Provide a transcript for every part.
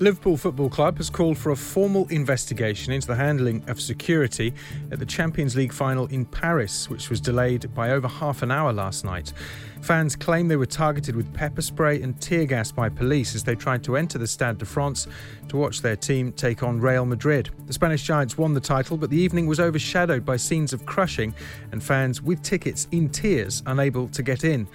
Liverpool Football Club has called for a formal investigation into the handling of security at the Champions League final in Paris, which was delayed by over half an hour last night. Fans claim they were targeted with pepper spray and tear gas by police as they tried to enter the Stade de France to watch their team take on Real Madrid. The Spanish Giants won the title, but the evening was overshadowed by scenes of crushing and fans with tickets in tears unable to get in.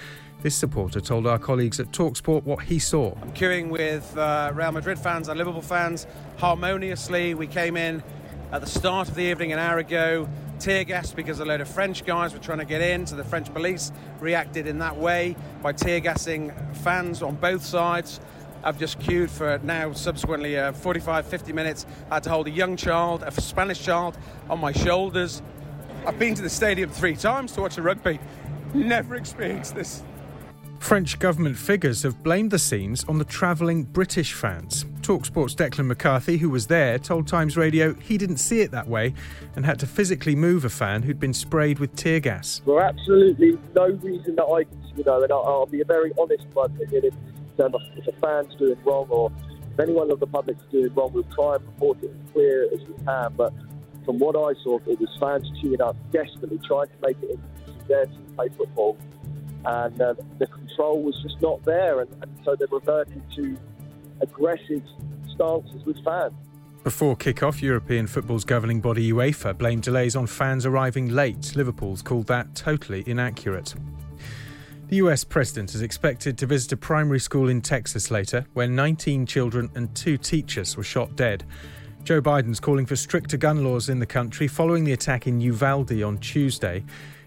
This supporter told our colleagues at Talksport what he saw. I'm queuing with uh, Real Madrid fans and Liverpool fans harmoniously. We came in at the start of the evening an hour ago, tear gas because a load of French guys were trying to get in, so the French police reacted in that way by tear gassing fans on both sides. I've just queued for now, subsequently, uh, 45, 50 minutes. I had to hold a young child, a Spanish child, on my shoulders. I've been to the stadium three times to watch a rugby. Never experienced this. French government figures have blamed the scenes on the travelling British fans. Talksport's Declan McCarthy, who was there, told Times Radio he didn't see it that way and had to physically move a fan who'd been sprayed with tear gas. For absolutely no reason that I can you know, and I'll, be a very honest one if, if a fan's doing wrong or if anyone of the public's doing wrong, we'll try and report it as clear as we can. But from what I saw, it was fans cheering up desperately, trying to make it into their team play football and uh, the control was just not there, and, and so they reverted to aggressive stances with fans. Before kick-off, European football's governing body UEFA blamed delays on fans arriving late. Liverpool's called that totally inaccurate. The US president is expected to visit a primary school in Texas later, where 19 children and two teachers were shot dead. Joe Biden's calling for stricter gun laws in the country following the attack in Uvalde on Tuesday.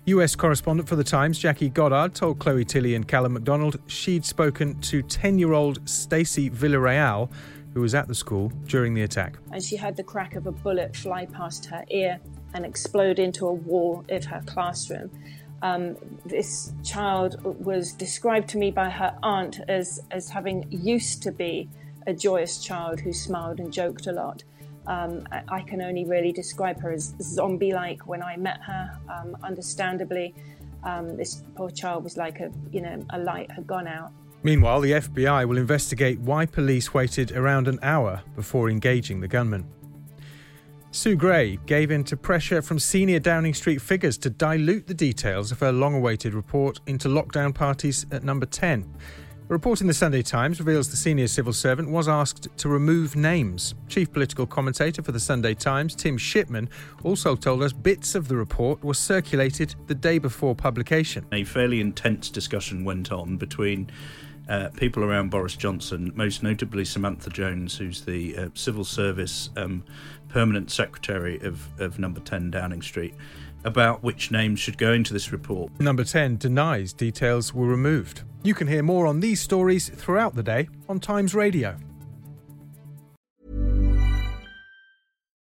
US correspondent for The Times, Jacqui Goddard, told Chloe Tilley and Callum McDonald she'd spoken to 10 year old Stacey Villarreal, who was at the school during the attack. And she heard the crack of a bullet fly past her ear and explode into a wall of her classroom. Um, this child was described to me by her aunt as, as having used to be a joyous child who smiled and joked a lot. Um, I, can only really describe her as zombie like when I met her. Um, understandably, um, this poor child was like a, you know, a light had gone out. Meanwhile, the FBI will investigate why police waited around an hour before engaging the gunman. Sue Gray gave in to pressure from senior Downing Street figures to dilute the details of her long awaited report into lockdown parties at number 10. A report in the Sunday Times reveals the senior civil servant was asked to remove names. Chief political commentator for the Sunday Times, Tim Shipman, also told us bits of the report were circulated the day before publication. A fairly intense discussion went on between uh, people around Boris Johnson, most notably Samantha Jones, who's the uh, civil service um, permanent secretary of, of number 10 Downing Street, about which names should go into this report. Number 10 denies details were removed. You can hear more on these stories throughout the day on Times Radio.